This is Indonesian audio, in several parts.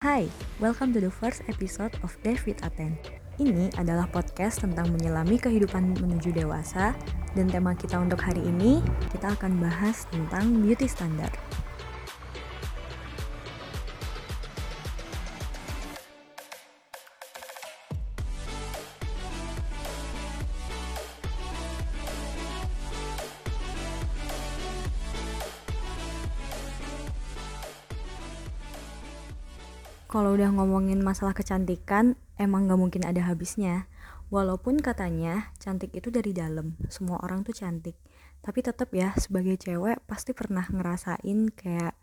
Hai, welcome to the first episode of David Aten. Ini adalah podcast tentang menyelami kehidupan menuju dewasa dan tema kita untuk hari ini kita akan bahas tentang beauty standard. Kalau udah ngomongin masalah kecantikan, emang gak mungkin ada habisnya. Walaupun katanya cantik itu dari dalam, semua orang tuh cantik. Tapi tetap ya, sebagai cewek pasti pernah ngerasain kayak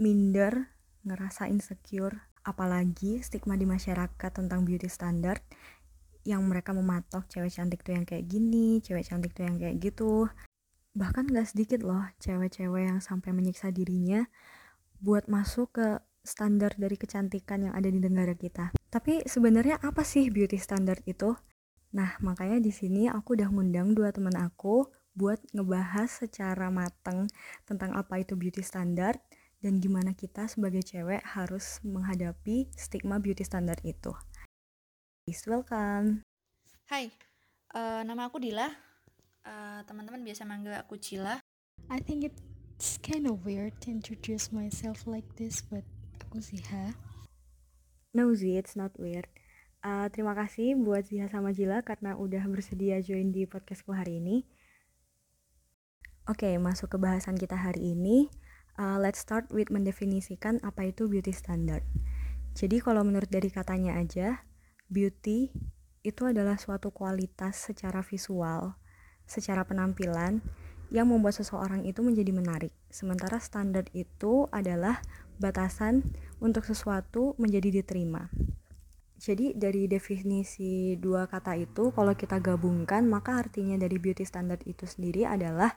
minder, ngerasa insecure. Apalagi stigma di masyarakat tentang beauty standard yang mereka mematok cewek cantik tuh yang kayak gini, cewek cantik tuh yang kayak gitu. Bahkan gak sedikit loh cewek-cewek yang sampai menyiksa dirinya buat masuk ke standar dari kecantikan yang ada di negara kita. Tapi sebenarnya apa sih beauty standard itu? Nah, makanya di sini aku udah ngundang dua teman aku buat ngebahas secara mateng tentang apa itu beauty standard dan gimana kita sebagai cewek harus menghadapi stigma beauty standard itu. Please welcome. Hai, uh, nama aku Dila. Uh, teman-teman biasa manggil aku Cila. I think it's kind of weird to introduce myself like this, but aku Ziha. No Z, it's not weird. Uh, terima kasih buat Ziha sama Jila karena udah bersedia join di podcastku hari ini. Oke, okay, masuk ke bahasan kita hari ini. Uh, let's start with mendefinisikan apa itu beauty standard. Jadi kalau menurut dari katanya aja, beauty itu adalah suatu kualitas secara visual, secara penampilan yang membuat seseorang itu menjadi menarik. Sementara standar itu adalah batasan untuk sesuatu menjadi diterima. Jadi dari definisi dua kata itu kalau kita gabungkan maka artinya dari beauty standard itu sendiri adalah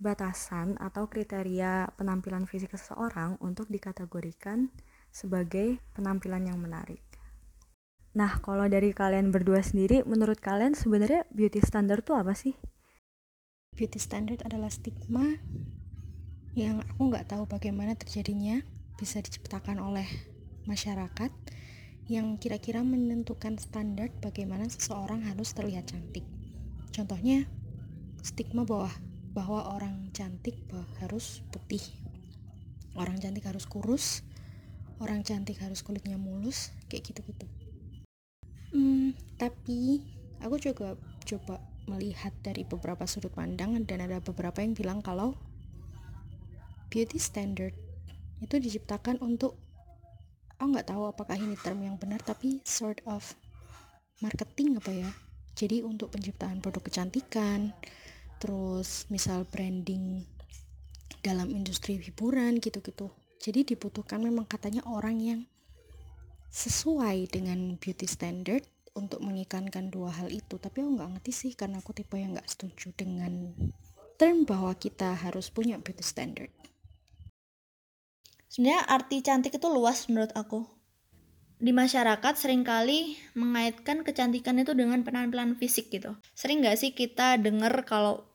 batasan atau kriteria penampilan fisik seseorang untuk dikategorikan sebagai penampilan yang menarik. Nah, kalau dari kalian berdua sendiri, menurut kalian sebenarnya beauty standard itu apa sih? Beauty standard adalah stigma yang aku nggak tahu bagaimana terjadinya bisa diciptakan oleh masyarakat yang kira-kira menentukan standar bagaimana seseorang harus terlihat cantik. Contohnya, stigma bahwa bahwa orang cantik harus putih, orang cantik harus kurus, orang cantik harus kulitnya mulus, kayak gitu-gitu. Hmm, tapi aku juga coba melihat dari beberapa sudut pandang dan ada beberapa yang bilang kalau beauty standard itu diciptakan untuk aku nggak tahu apakah ini term yang benar tapi sort of marketing apa ya. Jadi untuk penciptaan produk kecantikan terus misal branding dalam industri hiburan gitu-gitu. Jadi dibutuhkan memang katanya orang yang sesuai dengan beauty standard untuk mengikankan dua hal itu. Tapi aku nggak ngerti sih karena aku tipe yang nggak setuju dengan term bahwa kita harus punya beauty standard sebenarnya arti cantik itu luas menurut aku. Di masyarakat sering kali mengaitkan kecantikan itu dengan penampilan fisik gitu. Sering nggak sih kita denger kalau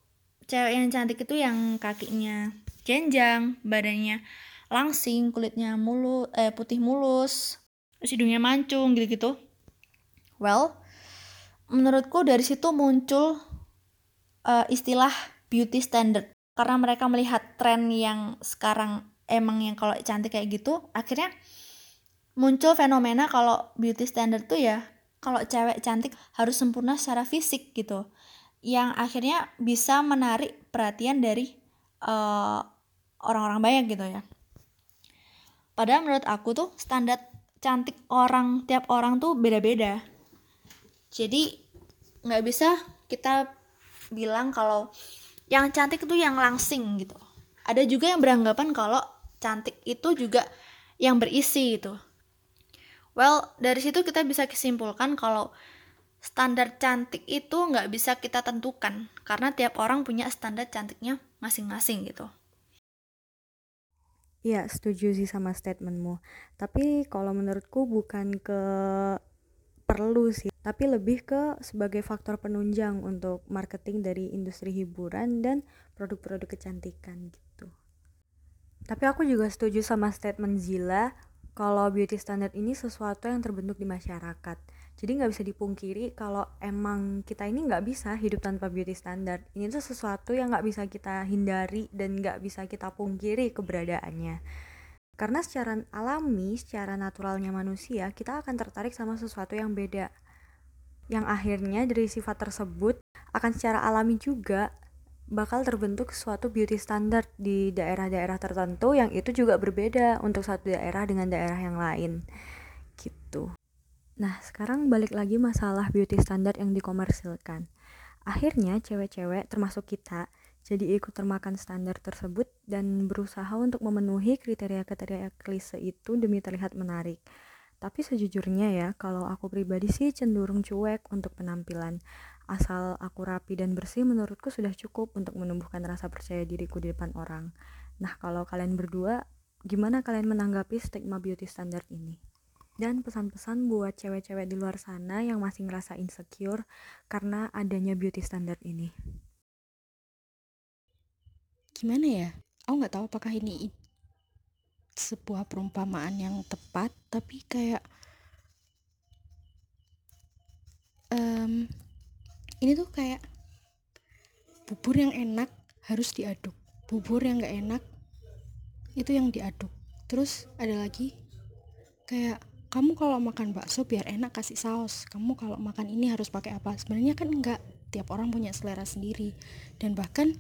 cewek yang cantik itu yang kakinya jenjang badannya langsing kulitnya mulu eh putih mulus hidungnya mancung gitu-gitu? Well menurutku dari situ muncul uh, istilah beauty standard. Karena mereka melihat tren yang sekarang emang yang kalau cantik kayak gitu akhirnya muncul fenomena kalau beauty standard tuh ya kalau cewek cantik harus sempurna secara fisik gitu. Yang akhirnya bisa menarik perhatian dari eh, orang-orang banyak gitu ya. Padahal menurut aku tuh standar cantik orang tiap orang tuh beda-beda. Jadi nggak bisa kita bilang kalau yang cantik itu yang langsing gitu. Ada juga yang beranggapan kalau cantik itu juga yang berisi itu. Well, dari situ kita bisa kesimpulkan kalau standar cantik itu nggak bisa kita tentukan karena tiap orang punya standar cantiknya masing-masing gitu. Iya, setuju sih sama statementmu. Tapi kalau menurutku bukan ke perlu sih, tapi lebih ke sebagai faktor penunjang untuk marketing dari industri hiburan dan produk-produk kecantikan gitu. Tapi aku juga setuju sama statement Zila kalau beauty standard ini sesuatu yang terbentuk di masyarakat. Jadi nggak bisa dipungkiri kalau emang kita ini nggak bisa hidup tanpa beauty standard. Ini tuh sesuatu yang nggak bisa kita hindari dan nggak bisa kita pungkiri keberadaannya. Karena secara alami, secara naturalnya manusia, kita akan tertarik sama sesuatu yang beda. Yang akhirnya dari sifat tersebut akan secara alami juga bakal terbentuk suatu beauty standard di daerah-daerah tertentu yang itu juga berbeda untuk satu daerah dengan daerah yang lain. Gitu. Nah sekarang balik lagi masalah beauty standard yang dikomersilkan. Akhirnya cewek-cewek termasuk kita jadi ikut termakan standar tersebut dan berusaha untuk memenuhi kriteria-kriteria klise itu demi terlihat menarik. Tapi sejujurnya ya, kalau aku pribadi sih cenderung cuek untuk penampilan. Asal aku rapi dan bersih menurutku sudah cukup untuk menumbuhkan rasa percaya diriku di depan orang. Nah, kalau kalian berdua, gimana kalian menanggapi stigma beauty standard ini? Dan pesan-pesan buat cewek-cewek di luar sana yang masih ngerasa insecure karena adanya beauty standard ini. Gimana ya? Aku nggak tahu apakah ini sebuah perumpamaan yang tepat tapi kayak um, ini tuh kayak bubur yang enak harus diaduk. Bubur yang gak enak itu yang diaduk. Terus ada lagi kayak kamu kalau makan bakso biar enak kasih saus. Kamu kalau makan ini harus pakai apa? Sebenarnya kan enggak tiap orang punya selera sendiri. Dan bahkan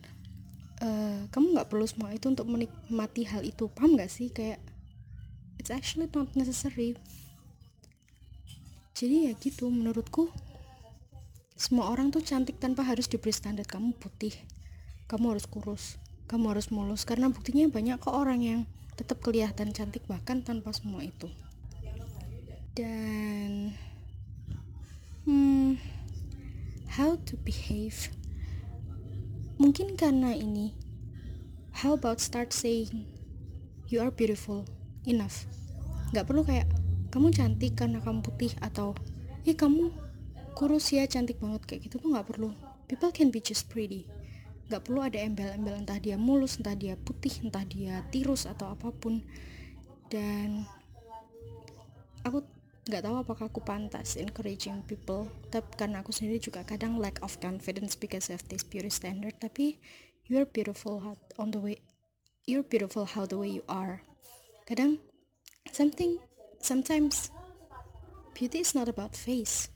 uh, kamu nggak perlu semua itu untuk menikmati hal itu. Paham nggak sih? Kayak it's actually not necessary. Jadi ya gitu menurutku semua orang tuh cantik tanpa harus diberi standar kamu putih kamu harus kurus kamu harus mulus. Karena buktinya banyak kok orang yang tetap kelihatan cantik bahkan tanpa semua itu. Dan hmm, how to behave? Mungkin karena ini, how about start saying, you are beautiful, enough. Gak perlu kayak, kamu cantik karena kamu putih atau, eh kamu kurus ya cantik banget kayak gitu tuh gak perlu. People can be just pretty. Gak perlu ada embel-embel entah dia mulus, entah dia putih, entah dia tirus atau apa pun. Dan aku nggak tahu apakah aku pantas encouraging people tapi karena aku sendiri juga kadang lack of confidence because of this beauty standard tapi you're beautiful on the way you're beautiful how the way you are kadang something sometimes beauty is not about face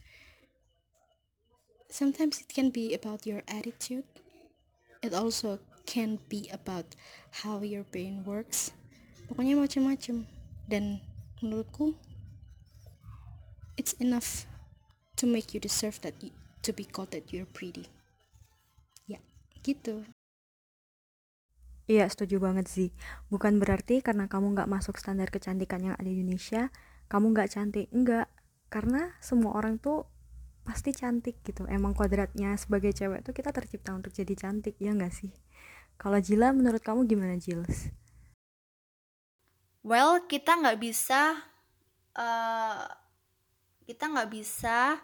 sometimes it can be about your attitude. It also can be about how your brain works. Pokoknya macam-macam. Dan menurutku it's enough to make you deserve that you, to be called that you're pretty. Ya gitu. Iya setuju banget sih. Bukan berarti karena kamu nggak masuk standar kecantikan yang ada di Indonesia Kamu nggak cantik. Enggak Karena semua orang tuh pasti cantik gitu Emang kodratnya sebagai cewek tuh kita tercipta untuk jadi cantik Ya nggak sih Kalau Jila menurut kamu gimana Jils? Well kita nggak bisa uh, kita nggak bisa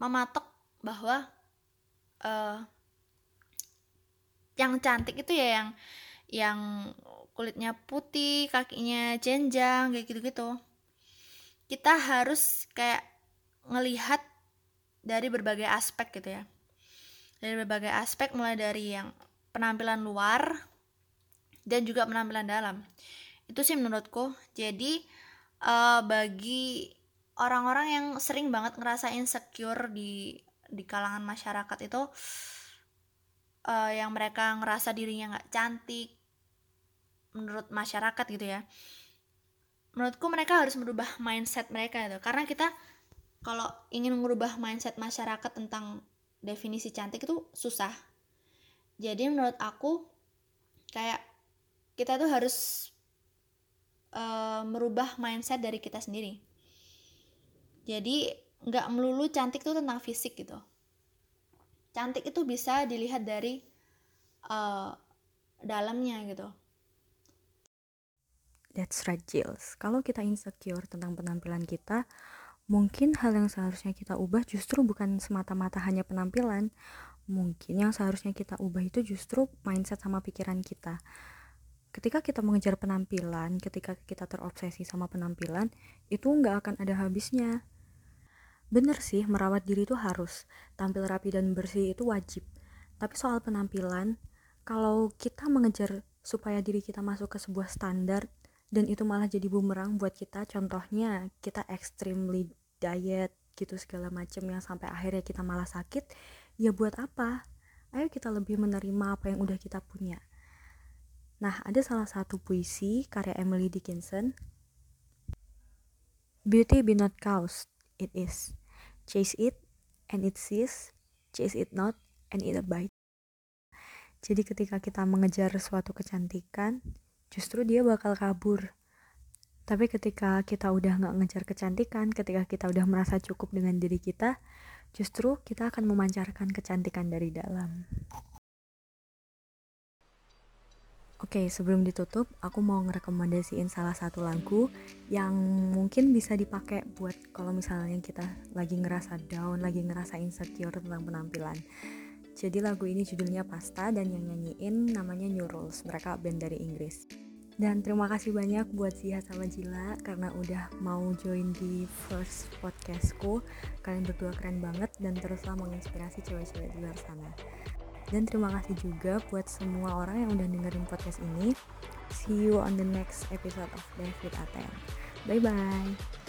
mematok bahwa uh, yang cantik itu ya yang yang kulitnya putih, kakinya jenjang kayak gitu-gitu. Kita harus kayak ngelihat dari berbagai aspek gitu ya. Dari berbagai aspek mulai dari yang penampilan luar dan juga penampilan dalam. Itu sih menurutku. Jadi uh, bagi orang-orang yang sering banget ngerasa insecure di di kalangan masyarakat itu uh, yang mereka ngerasa dirinya nggak cantik menurut masyarakat gitu ya menurutku mereka harus merubah mindset mereka itu karena kita kalau ingin merubah mindset masyarakat tentang definisi cantik itu susah. Jadi menurut aku kayak kita tuh harus uh, merubah mindset dari kita sendiri. Jadi nggak melulu cantik itu tentang fisik gitu. Cantik itu bisa dilihat dari uh, dalamnya gitu. That's right, Jills. Kalau kita insecure tentang penampilan kita, mungkin hal yang seharusnya kita ubah justru bukan semata-mata hanya penampilan. Mungkin yang seharusnya kita ubah itu justru mindset sama pikiran kita. ketika kita mengejar penampilan, ketika kita terobsesi sama penampilan, itu nggak akan ada habisnya. Bener sih, merawat diri itu harus. Tampil rapi dan bersih itu wajib. Tapi soal penampilan, kalau kita mengejar supaya diri kita masuk ke sebuah standar, dan itu malah jadi bumerang buat kita, contohnya kita extremely diet gitu segala macam yang sampai akhirnya kita malah sakit, ya buat apa? Ayo kita lebih menerima apa yang udah kita punya Nah, ada salah satu puisi karya Emily Dickinson. Beauty be not caused, it is. Chase it, and it sees. Chase it not, and it abide. Jadi ketika kita mengejar suatu kecantikan, justru dia bakal kabur. Tapi ketika kita udah nggak ngejar kecantikan, ketika kita udah merasa cukup dengan diri kita, justru kita akan memancarkan kecantikan dari dalam. Oke, okay, sebelum ditutup, aku mau ngerekomendasiin salah satu lagu yang mungkin bisa dipakai buat kalau misalnya kita lagi ngerasa down, lagi ngerasa insecure tentang penampilan. Jadi lagu ini judulnya Pasta dan yang nyanyiin namanya New Rules. Mereka band dari Inggris. Dan terima kasih banyak buat Zia sama Jila karena udah mau join di first podcastku. Kalian berdua keren banget dan teruslah menginspirasi cewek-cewek di luar sana. Dan terima kasih juga buat semua orang yang udah dengerin podcast ini. See you on the next episode of David Aten. Bye bye.